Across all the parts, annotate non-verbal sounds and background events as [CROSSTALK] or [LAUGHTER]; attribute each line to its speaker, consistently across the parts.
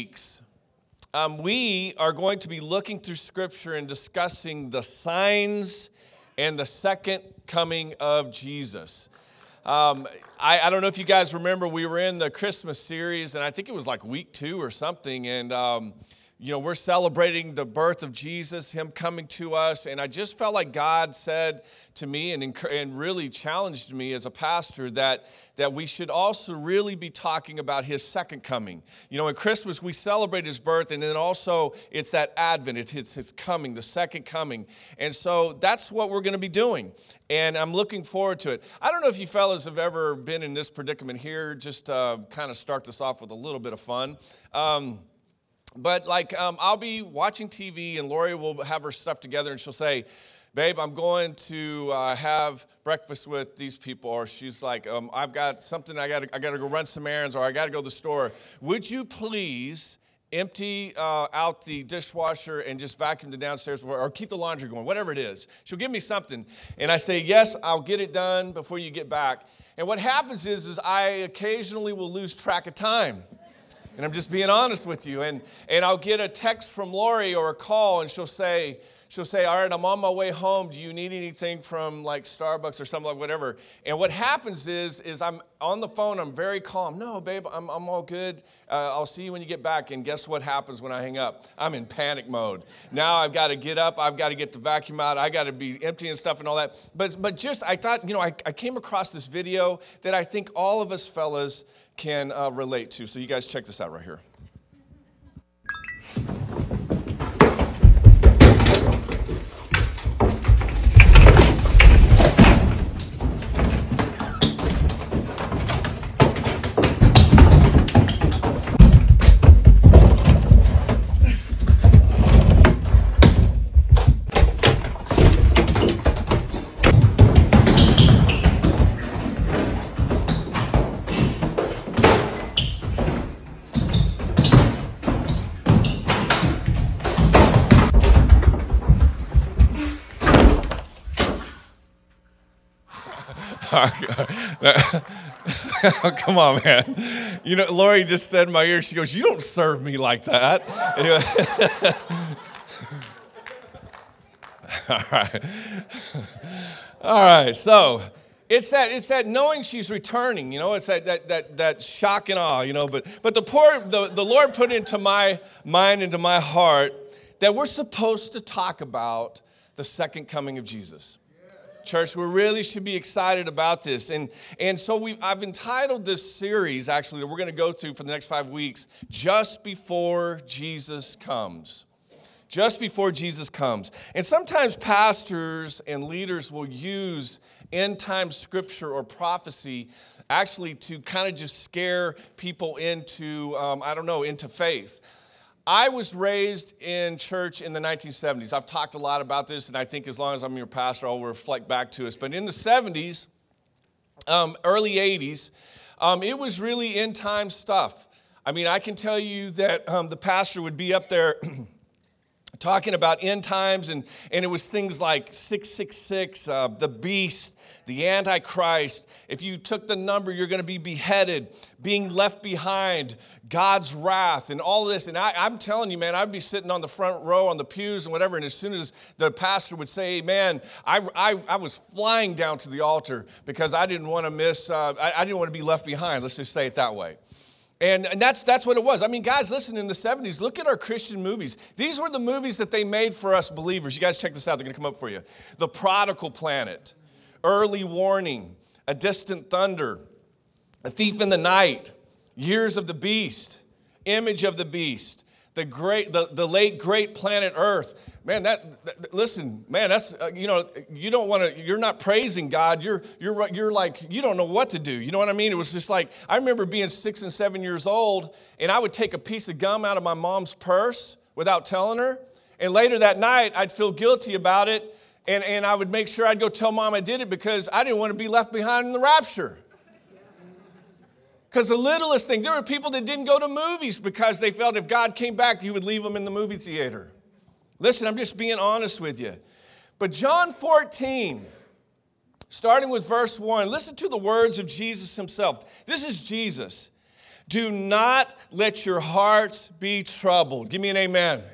Speaker 1: weeks, um, we are going to be looking through Scripture and discussing the signs and the second coming of Jesus. Um, I, I, don't know if you guys remember, we were in the Christmas series, and I think it was like week two or something, and um, you know, we're celebrating the birth of Jesus, Him coming to us. And I just felt like God said to me and, and really challenged me as a pastor that, that we should also really be talking about His second coming. You know, at Christmas, we celebrate His birth, and then also it's that Advent, it's His, his coming, the second coming. And so that's what we're going to be doing. And I'm looking forward to it. I don't know if you fellas have ever been in this predicament here, just uh, kind of start this off with a little bit of fun. Um, but like, um, I'll be watching TV and Lori will have her stuff together and she'll say, Babe, I'm going to uh, have breakfast with these people. Or she's like, um, I've got something, I got I got to go run some errands, or I got to go to the store. Would you please empty uh, out the dishwasher and just vacuum the downstairs before, or keep the laundry going, whatever it is. She'll give me something. And I say, Yes, I'll get it done before you get back. And what happens is, is I occasionally will lose track of time. And I'm just being honest with you. And, and I'll get a text from Lori or a call, and she'll say, she'll say, All right, I'm on my way home. Do you need anything from like Starbucks or something like whatever? And what happens is, is I'm on the phone, I'm very calm. No, babe, I'm, I'm all good. Uh, I'll see you when you get back. And guess what happens when I hang up? I'm in panic mode. Now I've got to get up, I've got to get the vacuum out, I got to be emptying stuff and all that. But, but just, I thought, you know, I, I came across this video that I think all of us fellas can uh, relate to. So you guys check this out right here. [LAUGHS] Come on, man. You know, Lori just said in my ear, she goes, You don't serve me like that. [LAUGHS] All right. All right. So it's that it's that knowing she's returning, you know, it's that that that that shock and awe, you know. But but the poor the, the Lord put into my mind, into my heart, that we're supposed to talk about the second coming of Jesus church. We really should be excited about this. And, and so we, I've entitled this series, actually, that we're going to go through for the next five weeks, Just Before Jesus Comes. Just before Jesus comes. And sometimes pastors and leaders will use end time scripture or prophecy actually to kind of just scare people into, um, I don't know, into faith. I was raised in church in the 1970s. I've talked a lot about this, and I think as long as I'm your pastor, I'll reflect back to us. But in the 70s, um, early 80s, um, it was really end time stuff. I mean, I can tell you that um, the pastor would be up there [CLEARS THROAT] talking about end times, and, and it was things like 666, uh, the beast, the Antichrist. If you took the number, you're going to be beheaded, being left behind, God's wrath, and all this. And I, am telling you, man, I'd be sitting on the front row on the pews and whatever. And as soon as the pastor would say, Amen, I, I, I was flying down to the altar because I didn't want to miss, uh, I, I didn't want to be left behind. Let's just say it that way. And, and that's, that's what it was. I mean, guys, listen, in the 70s, look at our Christian movies. These were the movies that they made for us believers. You guys check this out, they're gonna come up for you. The Prodigal Planet, early warning, a distant thunder, a thief in the night, years of the beast, image of the beast, the great, the, the late great planet Earth. Man, that, that listen, man, that's uh, you know, you don't want to. You're not praising God. You're you're you're like you don't know what to do. You know what I mean? It was just like I remember being six and seven years old, and I would take a piece of gum out of my mom's purse without telling her, and later that night I'd feel guilty about it and, and I would make sure I'd go tell mom I did it because I didn't want to be left behind in the rapture. Because the littlest thing, there were people that didn't go to movies because they felt if God came back, he would leave them in the movie theater. Listen, I'm just being honest with you. But John 14, starting with verse 1, listen to the words of Jesus himself. This is Jesus. Do not let your hearts be troubled. Give me an amen. amen.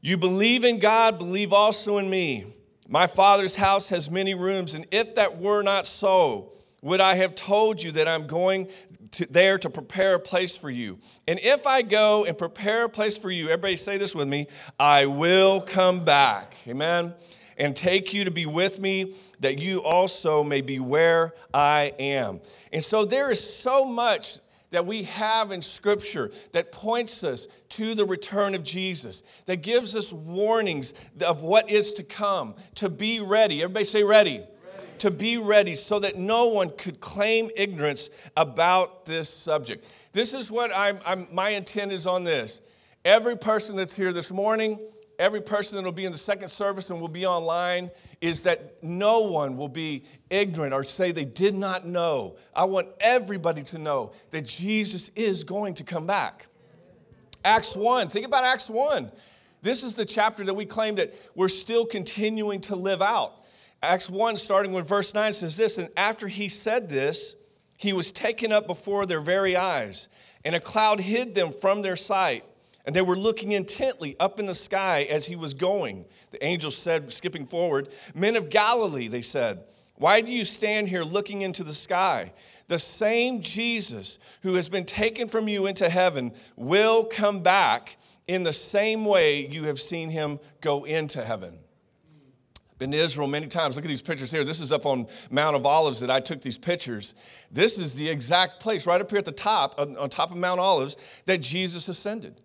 Speaker 1: You believe in God, believe also in me. My Father's house has many rooms, and if that were not so, would I have told you that I'm going to, there to prepare a place for you? And if I go and prepare a place for you, everybody say this with me I will come back. Amen. And take you to be with me, that you also may be where I am. And so there is so much that we have in Scripture that points us to the return of Jesus, that gives us warnings of what is to come, to be ready. Everybody say, ready to be ready so that no one could claim ignorance about this subject. This is what I'm, I'm, my intent is on this. Every person that's here this morning, every person that will be in the second service and will be online, is that no one will be ignorant or say they did not know. I want everybody to know that Jesus is going to come back. Acts 1, think about Acts 1. This is the chapter that we claim that we're still continuing to live out. Acts 1, starting with verse 9, says this And after he said this, he was taken up before their very eyes, and a cloud hid them from their sight. And they were looking intently up in the sky as he was going. The angel said, skipping forward, Men of Galilee, they said, why do you stand here looking into the sky? The same Jesus who has been taken from you into heaven will come back in the same way you have seen him go into heaven been to Israel many times. Look at these pictures here. This is up on Mount of Olives that I took these pictures. This is the exact place right up here at the top, on, top of Mount Olives, that Jesus ascended.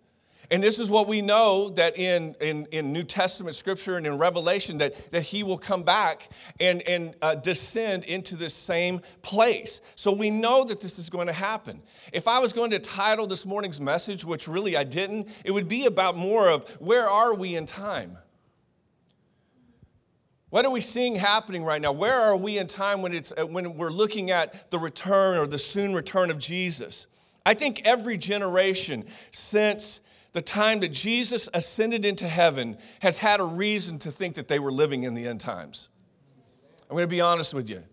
Speaker 1: And this is what we know that in, in, in New Testament scripture and in Revelation, that, that he will come back and, and uh, descend into this same place. So we know that this is going to happen. If I was going to title this morning's message, which really I didn't, it would be about more of where are we in time? What are we seeing happening right now? Where are we in time when, it's, uh, when we're looking at the return or the soon return of Jesus? I think every generation since the time that Jesus ascended into heaven has had a reason to think that they were living in the end times. I'm going to be honest with you.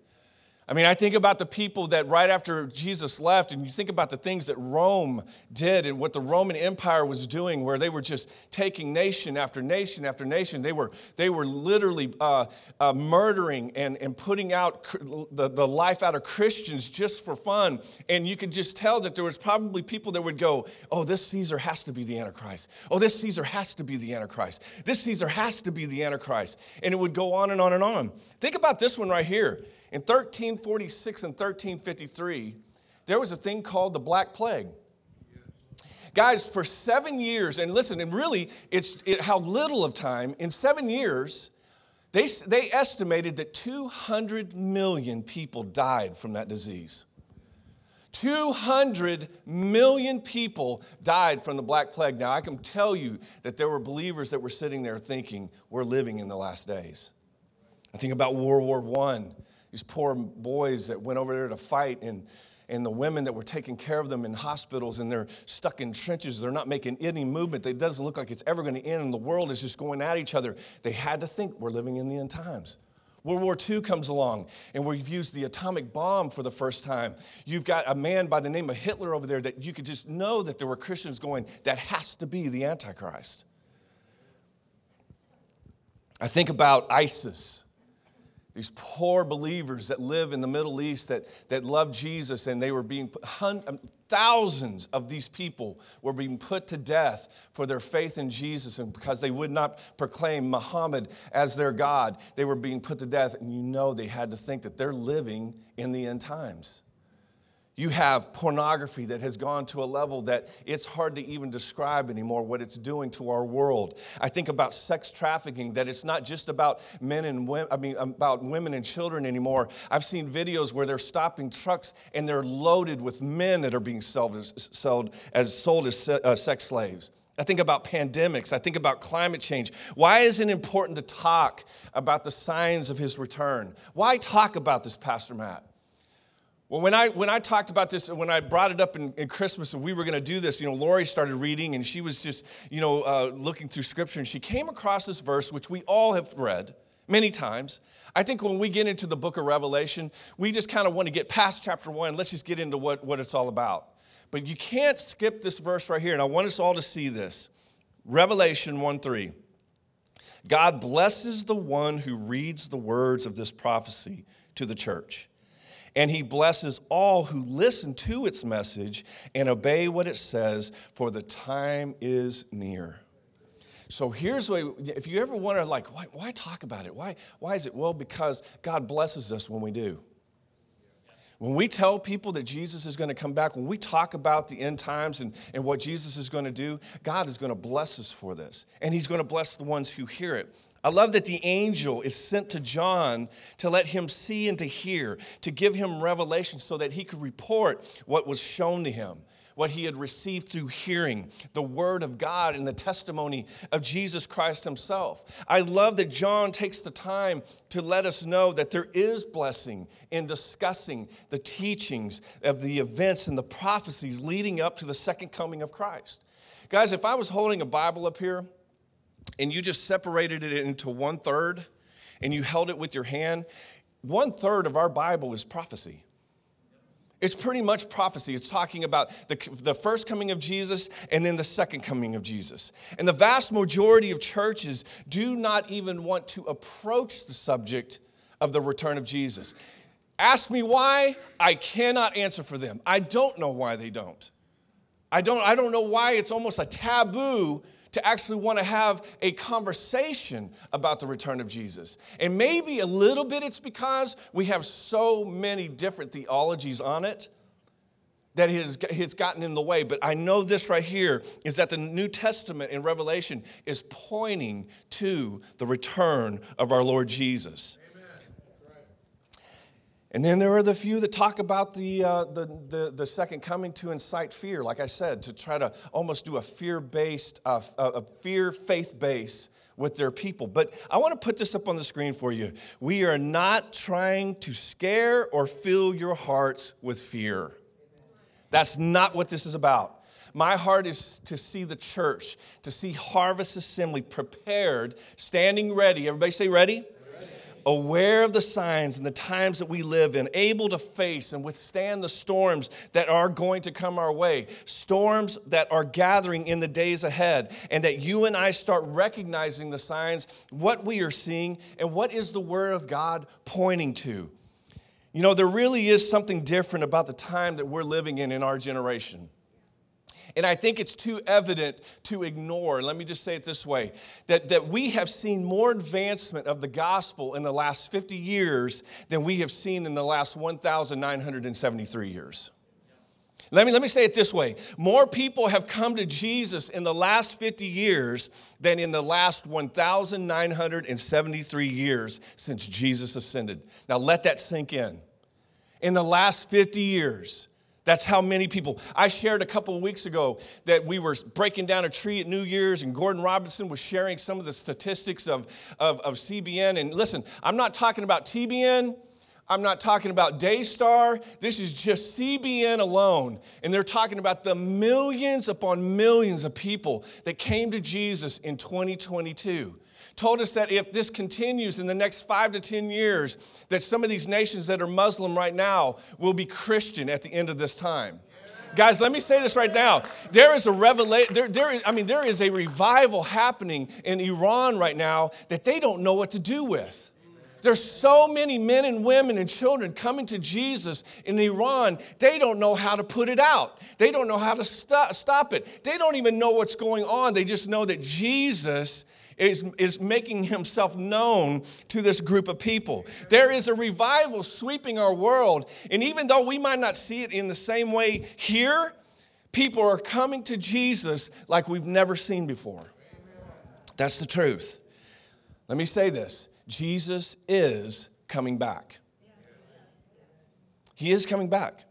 Speaker 1: I mean, I think about the people that right after Jesus left, and you think about the things that Rome did and what the Roman Empire was doing, where they were just taking nation after nation after nation. They were, they were literally uh, uh, murdering and, and putting out the, the life out of Christians just for fun. And you could just tell that there was probably people that would go, Oh, this Caesar has to be the Antichrist. Oh, this Caesar has to be the Antichrist. This Caesar has to be the Antichrist. And it would go on and on and on. Think about this one right here. In 1346 and 1353, there was a thing called the Black Plague. Guys, for seven years, and listen, and really, it's it, how little of time, in seven years, they, they estimated that 200 million people died from that disease. 200 million people died from the Black Plague. Now, I can tell you that there were believers that were sitting there thinking, we're living in the last days. I think about World War I these poor boys that went over there to fight and and the women that were taking care of them in hospitals and they're stuck in trenches. They're not making any movement. It doesn't look like it's ever going to end and the world is just going at each other. They had to think we're living in the end times. World War II comes along, and we've used the atomic bomb for the first time. You've got a man by the name of Hitler over there that you could just know that there were Christians going, that has to be the Antichrist. I think about ISIS these poor believers that live in the Middle East that, that love Jesus, and they were being, um, thousands of these people were being put to death for their faith in Jesus, and because they would not proclaim Muhammad as their God, they were being put to death. And you know they had to think that they're living in the end times. You have pornography that has gone to a level that it's hard to even describe anymore what it's doing to our world. I think about sex trafficking, that it's not just about men and women, I mean, about women and children anymore. I've seen videos where they're stopping trucks and they're loaded with men that are being sold as, sold as, sold as uh, sex slaves. I think about pandemics. I think about climate change. Why is it important to talk about the signs of his return? Why talk about this, Pastor Matt? Well, when I, when I talked about this, when I brought it up in, in Christmas and we were going to do this, you know, Lori started reading and she was just, you know, uh, looking through scripture and she came across this verse, which we all have read many times. I think when we get into the book of Revelation, we just kind of want to get past chapter one. Let's just get into what, what it's all about. But you can't skip this verse right here, and I want us all to see this. Revelation 1 3. God blesses the one who reads the words of this prophecy to the church. And he blesses all who listen to its message and obey what it says, for the time is near. So here's what, if you ever wonder, like, why, why talk about it? Why, why is it? Well, because God blesses us when we do. When we tell people that Jesus is going to come back, when we talk about the end times and, and what Jesus is going to do, God is going to bless us for this. And He's going to bless the ones who hear it. I love that the angel is sent to John to let him see and to hear, to give him revelation so that he could report what was shown to him what he had received through hearing the word of God and the testimony of Jesus Christ himself. I love that John takes the time to let us know that there is blessing in discussing the teachings of the events and the prophecies leading up to the second coming of Christ. Guys, if I was holding a Bible up here and you just separated it into one third and you held it with your hand, one third of our Bible is prophecy. It's pretty much prophecy. It's talking about the, the first coming of Jesus and then the second coming of Jesus. And the vast majority of churches do not even want to approach the subject of the return of Jesus. Ask me why, I cannot answer for them. I don't know why they don't. I don't, I don't know why it's almost a taboo to actually want to have a conversation about the return of Jesus. And maybe a little bit it's because we have so many different theologies on it that has, has gotten in the way. But I know this right here is that the New Testament in Revelation is pointing to the return of our Lord Jesus. And then there are the few that talk about the, uh, the, the, the, second coming to incite fear, like I said, to try to almost do a fear based, uh, a fear faith base with their people. But I want to put this up on the screen for you. We are not trying to scare or fill your hearts with fear. That's not what this is about. My heart is to see the church, to see Harvest Assembly prepared, standing ready. Everybody say ready? Aware of the signs and the times that we live in, able to face and withstand the storms that are going to come our way, storms that are gathering in the days ahead, and that you and I start recognizing the signs, what we are seeing, and what is the Word of God pointing to. You know, there really is something different about the time that we're living in in our generation. And I think it's too evident to ignore. Let me just say it this way that, that we have seen more advancement of the gospel in the last 50 years than we have seen in the last 1,973 years. Let me, let me say it this way more people have come to Jesus in the last 50 years than in the last 1,973 years since Jesus ascended. Now let that sink in. In the last 50 years, that's how many people. I shared a couple weeks ago that we were breaking down a tree at New Year's, and Gordon Robertson was sharing some of the statistics of, of, of CBN. And listen, I'm not talking about TBN. I'm not talking about Daystar. This is just CBN alone. And they're talking about the millions upon millions of people that came to Jesus in 2022 told us that if this continues in the next five to 10 years, that some of these nations that are Muslim right now will be Christian at the end of this time. Guys, let me say this right now. There is a revelation, there, there, I mean, there is a revival happening in Iran right now that they don't know what to do with. There's so many men and women and children coming to Jesus in Iran, they don't know how to put it out. They don't know how to stop, stop it. They don't even know what's going on. They just know that Jesus is, is making himself known to this group of people. There is a revival sweeping our world. And even though we might not see it in the same way here, people are coming to Jesus like we've never seen before. That's the truth. Let me say this Jesus is coming back. He is coming back.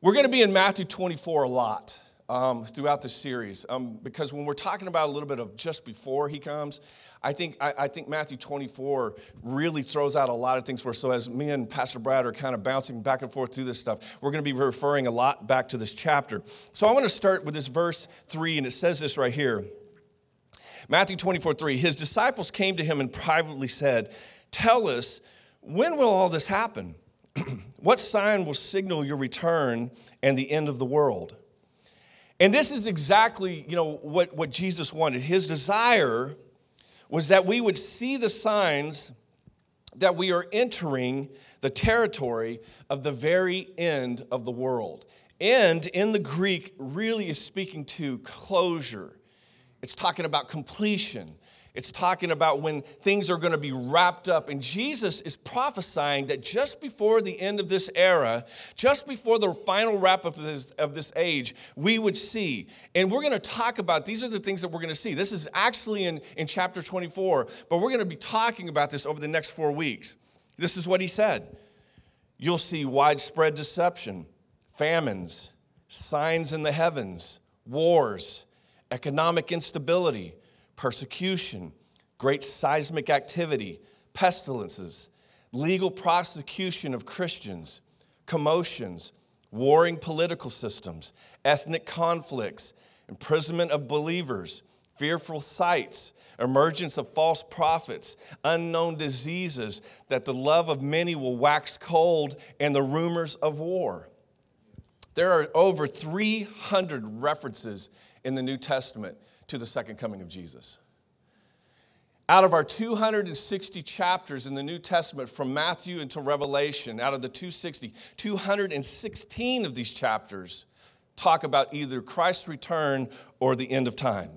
Speaker 1: We're going to be in Matthew 24 a lot um, throughout the series um, because when we're talking about a little bit of just before he comes, I think, I, I, think Matthew 24 really throws out a lot of things for us. So, as me and Pastor Brad are kind of bouncing back and forth through this stuff, we're going to be referring a lot back to this chapter. So, I want to start with this verse 3, and it says this right here Matthew 24 3. His disciples came to him and privately said, Tell us, when will all this happen? [CLEARS THROAT] What sign will signal your return and the end of the world? And this is exactly, you know, what, what Jesus wanted. His desire was that we would see the signs that we are entering the territory of the very end of the world. End in the Greek really is speaking to closure. It's talking about completion. It's talking about when things are going to be wrapped up. And Jesus is prophesying that just before the end of this era, just before the final wrap up of this, of this age, we would see. And we're going to talk about these are the things that we're going to see. This is actually in, in chapter 24, but we're going to be talking about this over the next four weeks. This is what he said You'll see widespread deception, famines, signs in the heavens, wars, economic instability persecution, great seismic activity, pestilences, legal prosecution of Christians, commotions, warring political systems, ethnic conflicts, imprisonment of believers, fearful sights, emergence of false prophets, unknown diseases, that the love of many will wax cold, and the rumors of war. There are over 300 references in the New Testament to the second coming of Jesus. Out of our 260 chapters in the New Testament, from Matthew until Revelation, out of the 260, 216 of these chapters talk about either Christ's return or the end of time.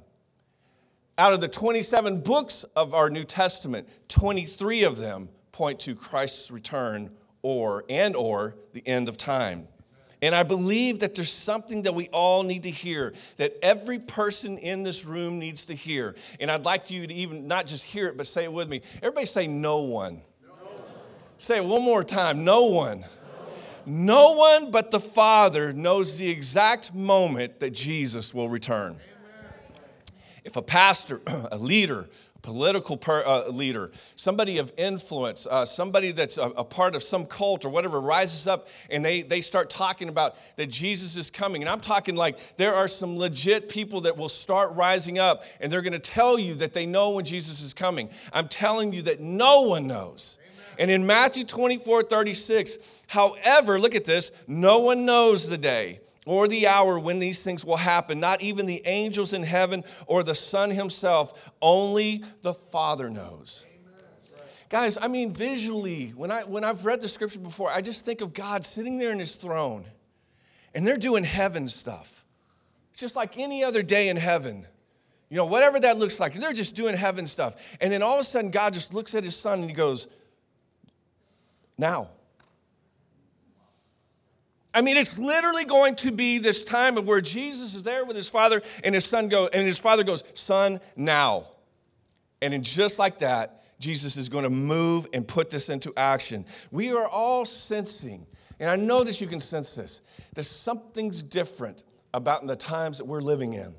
Speaker 1: Out of the 27 books of our New Testament, 23 of them point to Christ's return or and or the end of time. And I believe that there's something that we all need to hear, that every person in this room needs to hear. And I'd like you to even not just hear it, but say it with me. Everybody say, No one. No one. Say it one more time no one. No one but the Father knows the exact moment that Jesus will return. If a pastor, [CLEARS THROAT] a leader, political per, uh, leader, somebody of influence, uh, somebody that's a, a, part of some cult or whatever rises up and they, they start talking about that Jesus is coming. And I'm talking like there are some legit people that will start rising up and they're going to tell you that they know when Jesus is coming. I'm telling you that no one knows. And in Matthew 24 36, however, look at this, no one knows the day or the hour when these things will happen, not even the angels in heaven or the Son himself. Only the Father knows. Guys, I mean, visually, when, I, when I've read the scripture before, I just think of God sitting there in his throne and they're doing heaven stuff. It's just like any other day in heaven. You know, whatever that looks like, they're just doing heaven stuff. And then all of a sudden, God just looks at his son and he goes, Now. I mean, it's literally going to be this time of where Jesus is there with his father, and his son goes, and his father goes, Son, now. And in just like that, Jesus is going to move and put this into action. We are all sensing, and I know that you can sense this, that something's different about the times that we're living in.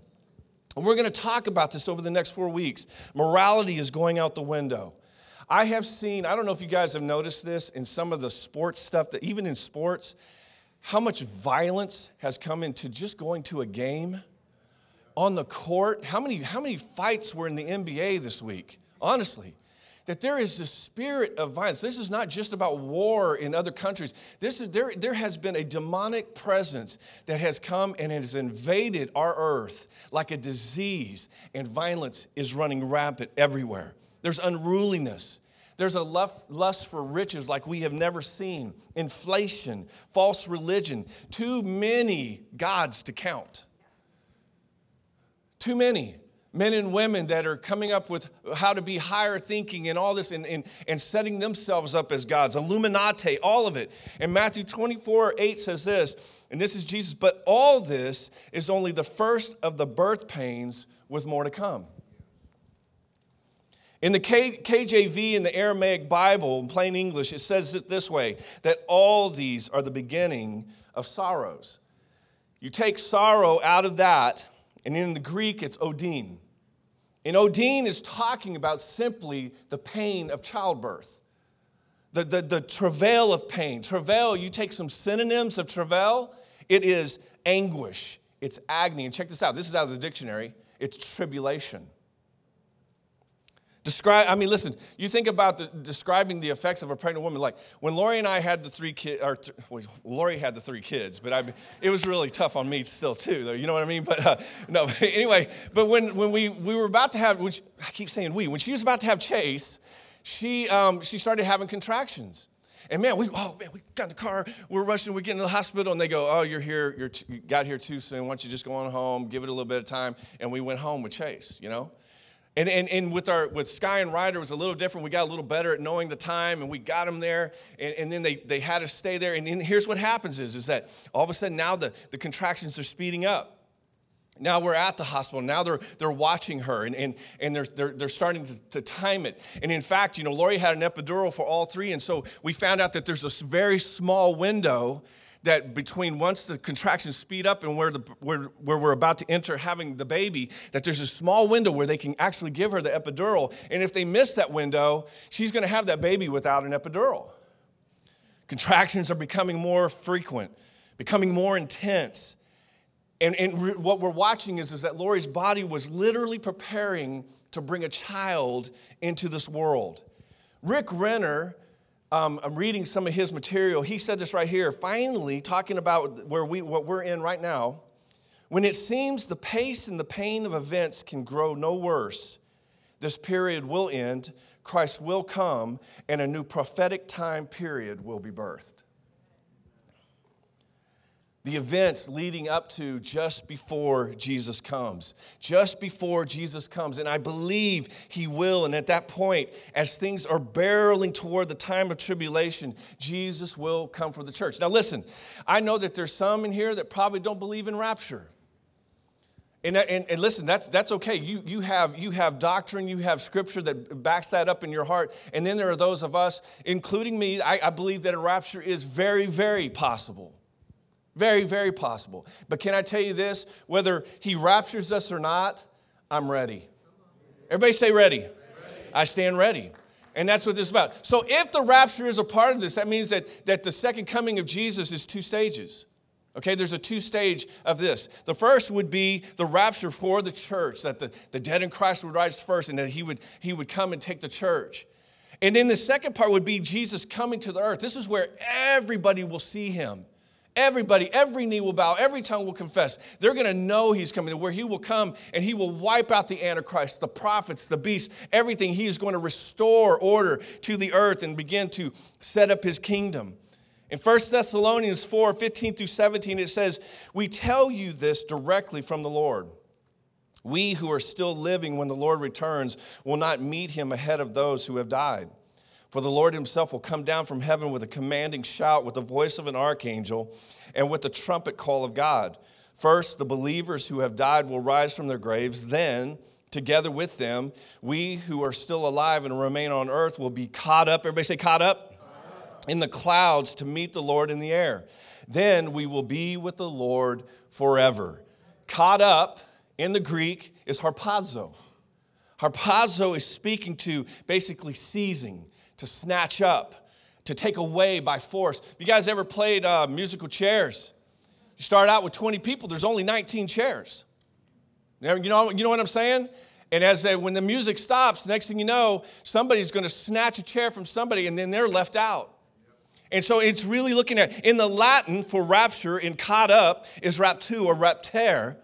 Speaker 1: And we're going to talk about this over the next four weeks. Morality is going out the window. I have seen, I don't know if you guys have noticed this in some of the sports stuff, that even in sports, how much violence has come into just going to a game on the court. How many, how many fights were in the NBA this week? Honestly, that there is the spirit of violence. This is not just about war in other countries. This is, there, there has been a demonic presence that has come and has invaded our earth like a disease, and violence is running rampant everywhere. There's unruliness. There's a lust for riches like we have never seen, inflation, false religion, too many gods to count. Too many men and women that are coming up with how to be higher thinking and all this and, and, and setting themselves up as gods. Illuminati, all of it. And Matthew 24 8 says this, and this is Jesus, but all this is only the first of the birth pains with more to come. In the KJV, in the Aramaic Bible, in plain English, it says it this way that all these are the beginning of sorrows. You take sorrow out of that, and in the Greek, it's odin. And odin is talking about simply the pain of childbirth, the, the, the travail of pain. Travail, you take some synonyms of travail, it is anguish, it's agony. And check this out this is out of the dictionary it's tribulation. Describe, I mean, listen, you think about the, describing the effects of a pregnant woman. Like when Lori and I had the three kids, or th- well, Lori had the three kids, but I, it was really tough on me still too, though. You know what I mean? But uh, no, but [LAUGHS] anyway, but when, when we, we were about to have, which I keep saying we, when she was about to have Chase, she, um, she started having contractions. And man, we, oh man, we got in the car, we're rushing, we get into the hospital, and they go, oh, you're here, you're t- you got here too soon, why don't you just go on home, give it a little bit of time. And we went home with Chase, you know? And, and, and with our with Sky and Ryder was a little different. We got a little better at knowing the time, and we got them there. And, and then they, they had us stay there. And, and here's what happens is, is that all of a sudden now the, the contractions are speeding up. Now we're at the hospital. Now they're, they're watching her and, and, and they're, they're, they're starting to, to time it. And in fact, you know, Lori had an epidural for all three. And so we found out that there's a very small window that between once the contractions speed up and where, the, where, where we're about to enter having the baby, that there's a small window where they can actually give her the epidural. And if they miss that window, she's going to have that baby without an epidural. Contractions are becoming more frequent, becoming more intense. And, and re- what we're watching is, is that Lori's body was literally preparing to bring a child into this world. Rick Renner um, I'm reading some of his material. He said this right here. Finally, talking about where we, what we're in right now, when it seems the pace and the pain of events can grow no worse, this period will end, Christ will come, and a new prophetic time period will be birthed the events leading up to just before Jesus comes. Just before Jesus comes. And I believe he will. And at that point, as things are barreling toward the time of tribulation, Jesus will come for the church. Now, listen, I know that there's some in here that probably don't believe in rapture. And, and, and, listen, that's, that's okay. You, you, have, you have doctrine, you have scripture that backs that up in your heart. And then there are those of us, including me, I, I believe that a rapture is very, very possible. Very, very possible. But can I tell you this? Whether he raptures us or not, I'm ready. Everybody stay ready. ready. I stand ready. And that's what this is about. So if the rapture is a part of this, that means that, that the second coming of Jesus is two stages. Okay, there's a two stage of this. The first would be the rapture for the church, that the, the dead in Christ would rise first and that he would, he would come and take the church. And then the second part would be Jesus coming to the earth. This is where everybody will see him. Everybody, every knee will bow, every tongue will confess. They're going to know he's coming, where he will come and he will wipe out the Antichrist, the prophets, the beasts, everything. He is going to restore order to the earth and begin to set up his kingdom. In 1 Thessalonians 4 15 through 17, it says, We tell you this directly from the Lord. We who are still living when the Lord returns will not meet him ahead of those who have died. For the Lord himself will come down from heaven with a commanding shout, with the voice of an archangel, and with the trumpet call of God. First, the believers who have died will rise from their graves. Then, together with them, we who are still alive and remain on earth will be caught up. Everybody say, caught up? In the clouds to meet the Lord in the air. Then we will be with the Lord forever. Caught up in the Greek is harpazo. Harpazo is speaking to basically seizing to snatch up, to take away by force. Have you guys ever played uh, musical chairs? You start out with 20 people, there's only 19 chairs. You know, you know what I'm saying? And as they, when the music stops, next thing you know, somebody's going to snatch a chair from somebody and then they're left out. And so it's really looking at, in the Latin for rapture, in caught up, is raptu or raptere.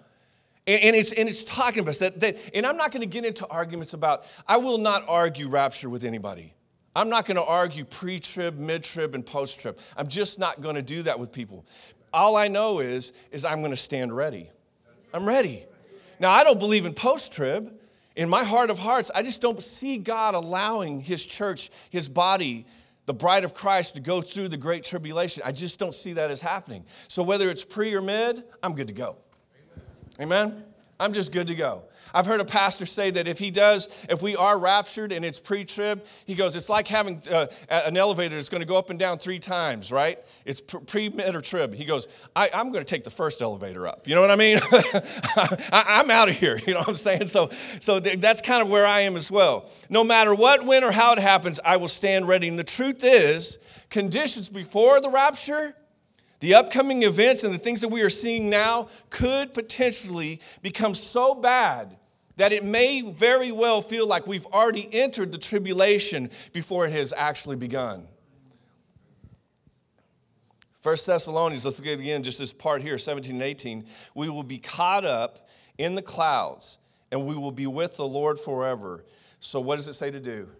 Speaker 1: And, and, it's, and it's talking about that, that. And I'm not going to get into arguments about, I will not argue rapture with anybody. I'm not going to argue pre trib, mid trib, and post trib. I'm just not going to do that with people. All I know is, is I'm going to stand ready. I'm ready. Now, I don't believe in post trib. In my heart of hearts, I just don't see God allowing His church, His body, the bride of Christ to go through the great tribulation. I just don't see that as happening. So whether it's pre or mid, I'm good to go. Amen? Amen? I'm just good to go. I've heard a pastor say that if he does, if we are raptured and it's pre trib, he goes, it's like having uh, an elevator that's going to go up and down three times, right? It's pre, mid, or trib. He goes, I, am going to take the first elevator up. You know what I mean? [LAUGHS] I, am out of here. You know what I'm saying? So, so th- that's kind of where I am as well. No matter what, when, or how it happens, I will stand ready. And the truth is, conditions before the rapture the upcoming events and the things that we are seeing now could potentially become so bad that it may very well feel like we've already entered the tribulation before it has actually begun. First Thessalonians, let's look at again just this part here, 17 and 18. We will be caught up in the clouds, and we will be with the Lord forever. So, what does it say to do?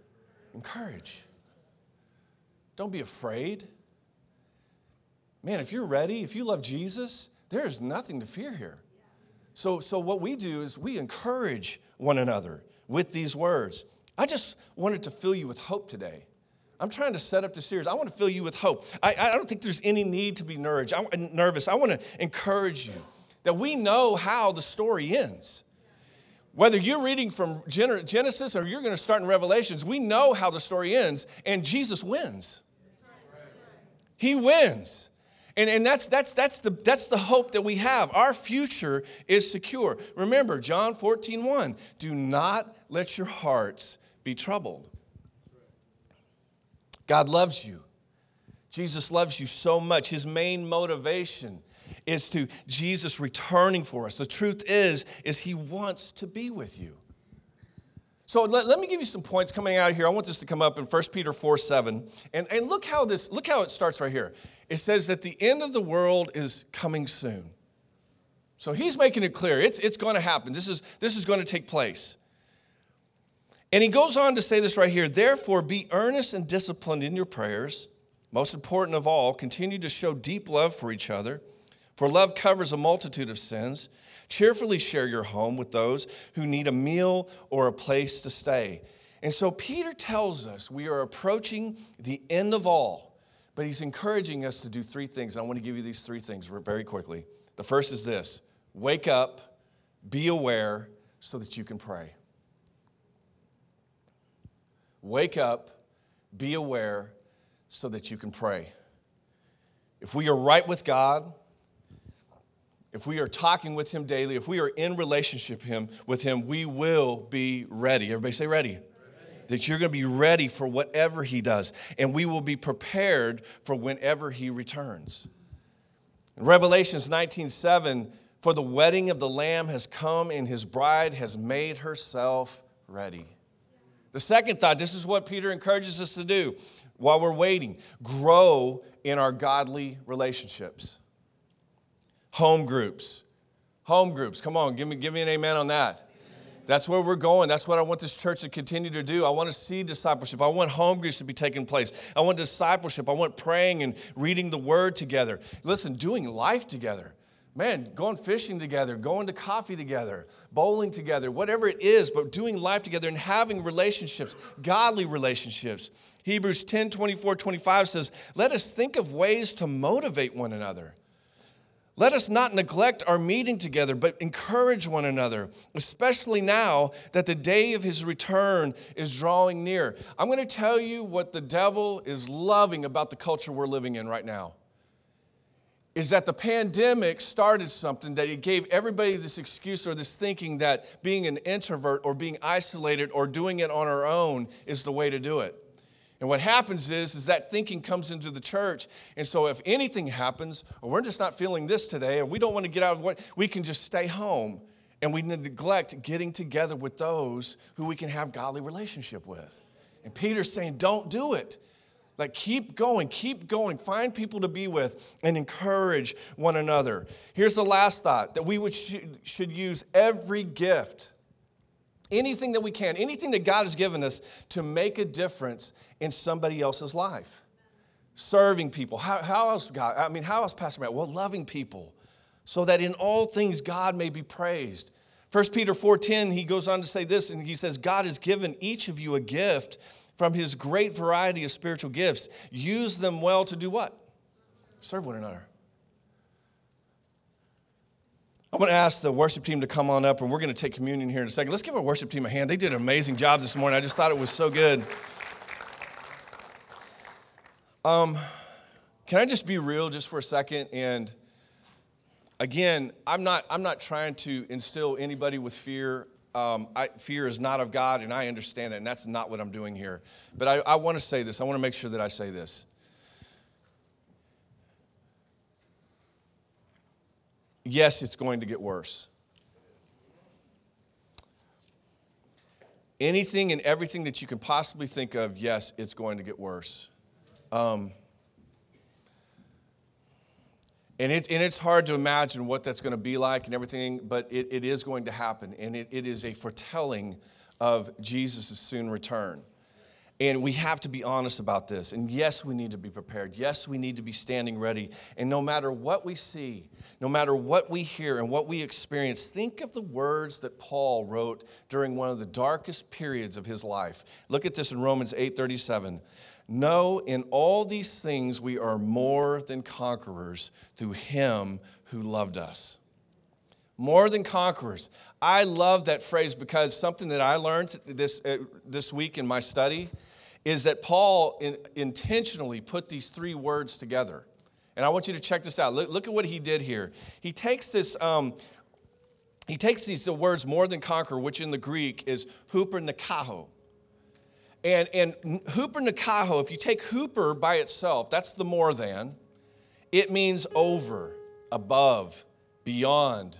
Speaker 1: Encourage. Don't be afraid. Man, if you're ready, if you love Jesus, there is nothing to fear here. So, so what we do is we encourage one another with these words. I just wanted to fill you with hope today. I'm trying to set up the series. I want to fill you with hope. I, I don't think there's any need to be nervous. I, nervous. I want to encourage you that we know how the story ends. Whether you're reading from Genesis or you're going to start in Revelations, we know how the story ends, and Jesus wins. He wins. And, and that's, that's, that's, the, that's the hope that we have. Our future is secure. Remember, John 14, 1, do not let your hearts be troubled. God loves you. Jesus loves you so much. His main motivation is to Jesus returning for us. The truth is, is he wants to be with you. So let, let, me give you some points coming out here. I want this to come up in 1 Peter 4 7. And, and look how this, look how it starts right here. It says that the end of the world is coming soon. So he's making it clear. It's, it's going to happen. This is, this is going to take place. And he goes on to say this right here. Therefore, be earnest and disciplined in your prayers. Most important of all, continue to show deep love for each other, for love covers a multitude of sins. Cheerfully share your home with those who need a meal or a place to stay. And so Peter tells us we are approaching the end of all, but he's encouraging us to do three things. I want to give you these three things very quickly. The first is this wake up, be aware, so that you can pray. Wake up, be aware, so that you can pray. If we are right with God, if we are talking with him daily, if we are in relationship him, with him, we will be ready. Everybody say ready. ready. That you're going to be ready for whatever he does, and we will be prepared for whenever he returns. In Revelations 19:7, for the wedding of the Lamb has come, and his bride has made herself ready. The second thought, this is what Peter encourages us to do while we're waiting grow in our godly relationships. Home groups. Home groups. Come on, give me, give me an amen on that. That's where we're going. That's what I want this church to continue to do. I want to see discipleship. I want home groups to be taking place. I want discipleship. I want praying and reading the word together. Listen, doing life together. Man, going fishing together, going to coffee together, bowling together, whatever it is, but doing life together and having relationships, godly relationships. Hebrews 10 24, 25 says, Let us think of ways to motivate one another let us not neglect our meeting together, but encourage one another, especially now that the day of his return is drawing near. I'm going to tell you what the devil is loving about the culture we're living in right now. Is that the pandemic started something that it gave everybody this excuse or this thinking that being an introvert or being isolated or doing it on our own is the way to do it. And what happens is, is that thinking comes into the church. And so if anything happens, or we're just not feeling this today, or we don't want to get out of what, we can just stay home and we neglect getting together with those who we can have godly relationship with. And Peter's saying, don't do it. Like, keep going, keep going. Find people to be with and encourage one another. Here's the last thought that we would sh- should use every gift anything that we can, anything that God has given us to make a difference in somebody else's life. Serving people. How, how else, God? I mean, how else, Pastor Matt? Well, loving people so that in all things God may be praised. 1 Peter 4:10, he goes on to say this, and he says, God has given each of you a gift from his great variety of spiritual gifts. Use them well to do what? Serve one another. I'm going to ask the worship team to come on up, and we're going to take communion here in a second. Let's give our worship team a hand. They did an amazing job this morning. I just thought it was so good. Um, can I just be real just for a second? And again, I'm not, I'm not trying to instill anybody with fear. Um, I, fear is not of God, and I understand that, and that's not what I'm doing here. But I, I want to say this. I want to make sure that I say this. Yes, it's going to get worse. anything and everything that you can possibly think of, yes, it's going to get worse. Um, and, it, and it's hard to imagine what that's going to be like and everything, but it, it is going to happen. And it, it is a foretelling of Jesus' soon return. And we have to be honest about this. And yes, we need to be prepared. Yes, we need to be standing ready. And no matter what we see, no matter what we hear and what we experience, think of the words that Paul wrote during one of the darkest periods of his life. Look at this in Romans 8:37. No, in all these things we are more than conquerors through him who loved us. More than conquerors. I love that phrase because something that I learned this, uh, this week in my study is that Paul in, intentionally put these three words together. And I want you to check this out. Look, look at what he did here. He takes this, um, he takes these the words more than conquer, which in the Greek is hooper nikaho. And, and huper nikaho, if you take hooper by itself, that's the more than, it means over, above, beyond,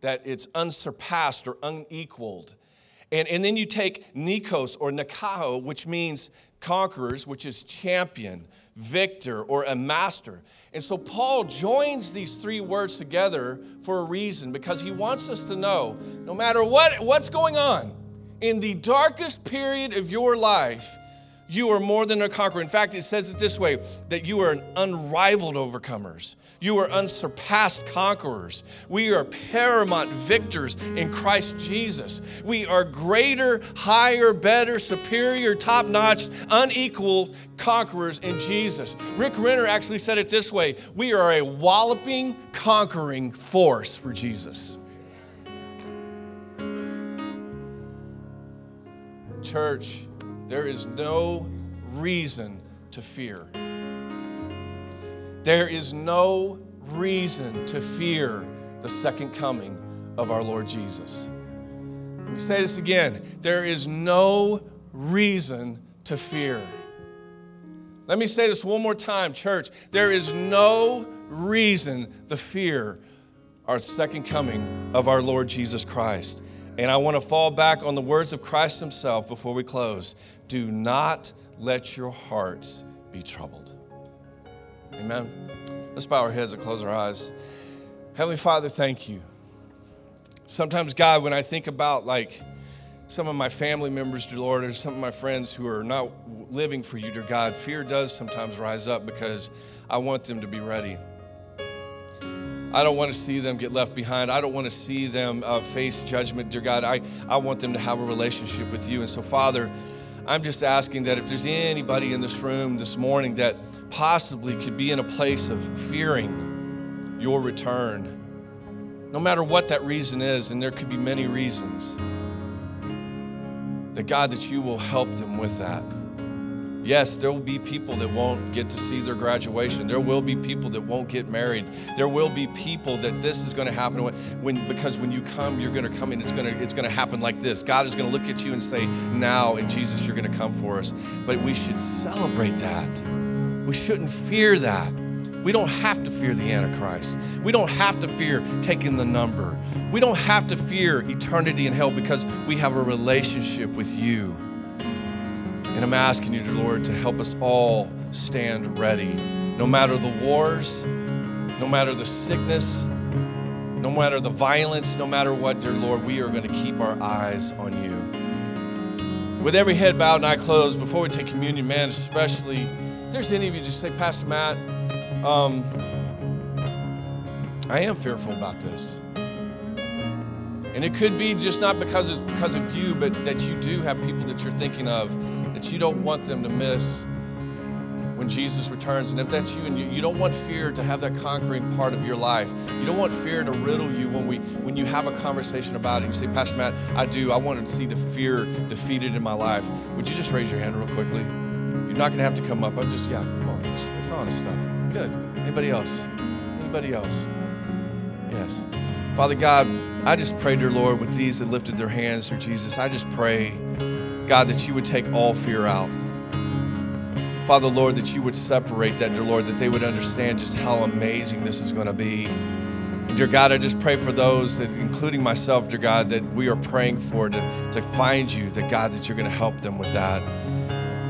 Speaker 1: that it's unsurpassed or unequaled. And, and then you take nikos or nikaho, which means conquerors, which is champion, victor, or a master. And so Paul joins these three words together for a reason because he wants us to know no matter what, what's going on, in the darkest period of your life, you are more than a conqueror. In fact, it says it this way that you are an unrivaled overcomers. You are unsurpassed conquerors. We are paramount victors in Christ Jesus. We are greater, higher, better, superior, top notch, unequal conquerors in Jesus. Rick Renner actually said it this way We are a walloping, conquering force for Jesus. Church, there is no reason to fear. There is no reason to fear the second coming of our Lord Jesus. Let me say this again. There is no reason to fear. Let me say this one more time, church. There is no reason to fear our second coming of our Lord Jesus Christ. And I want to fall back on the words of Christ Himself before we close. Do not let your hearts be troubled. Amen. Let's bow our heads and close our eyes. Heavenly Father, thank you. Sometimes, God, when I think about like some of my family members, dear Lord, or some of my friends who are not living for you, dear God, fear does sometimes rise up because I want them to be ready. I don't want to see them get left behind. I don't want to see them uh, face judgment, dear God. I, I want them to have a relationship with you. And so, Father, I'm just asking that if there's anybody in this room this morning that possibly could be in a place of fearing your return, no matter what that reason is, and there could be many reasons, that God, that you will help them with that. Yes, there will be people that won't get to see their graduation. There will be people that won't get married. There will be people that this is going to happen when, when because when you come, you're going to come and it's going to it's going to happen like this. God is going to look at you and say, "Now, in Jesus, you're going to come for us." But we should celebrate that. We shouldn't fear that. We don't have to fear the Antichrist. We don't have to fear taking the number. We don't have to fear eternity in hell because we have a relationship with you. And I'm asking you, dear Lord, to help us all stand ready. No matter the wars, no matter the sickness, no matter the violence, no matter what, dear Lord, we are going to keep our eyes on you. With every head bowed and eye closed, before we take communion, man, especially, if there's any of you just say, Pastor Matt, um, I am fearful about this. And it could be just not because it's because of you, but that you do have people that you're thinking of that you don't want them to miss when Jesus returns. And if that's you and you, you don't want fear to have that conquering part of your life, you don't want fear to riddle you when we when you have a conversation about it. And You say, Pastor Matt, I do. I want to see the fear defeated in my life. Would you just raise your hand real quickly? You're not going to have to come up. I'm just, yeah, come on. It's, it's honest stuff. Good. Anybody else? Anybody else? Yes. Father God, I just pray, dear Lord, with these that lifted their hands, dear Jesus, I just pray God, that you would take all fear out. Father, Lord, that you would separate that, dear Lord, that they would understand just how amazing this is going to be. And dear God, I just pray for those, that, including myself, dear God, that we are praying for to, to find you, that God, that you're going to help them with that.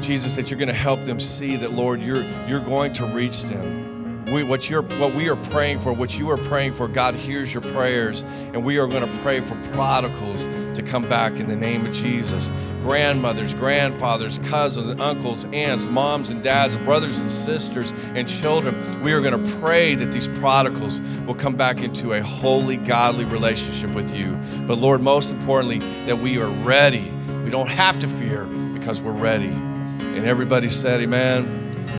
Speaker 1: Jesus, that you're going to help them see that, Lord, you're, you're going to reach them. We, what, you're, what we are praying for, what you are praying for, God hears your prayers, and we are going to pray for prodigals to come back in the name of Jesus. Grandmothers, grandfathers, cousins, uncles, aunts, moms and dads, brothers and sisters, and children. We are going to pray that these prodigals will come back into a holy, godly relationship with you. But Lord, most importantly, that we are ready. We don't have to fear because we're ready. And everybody said, Amen.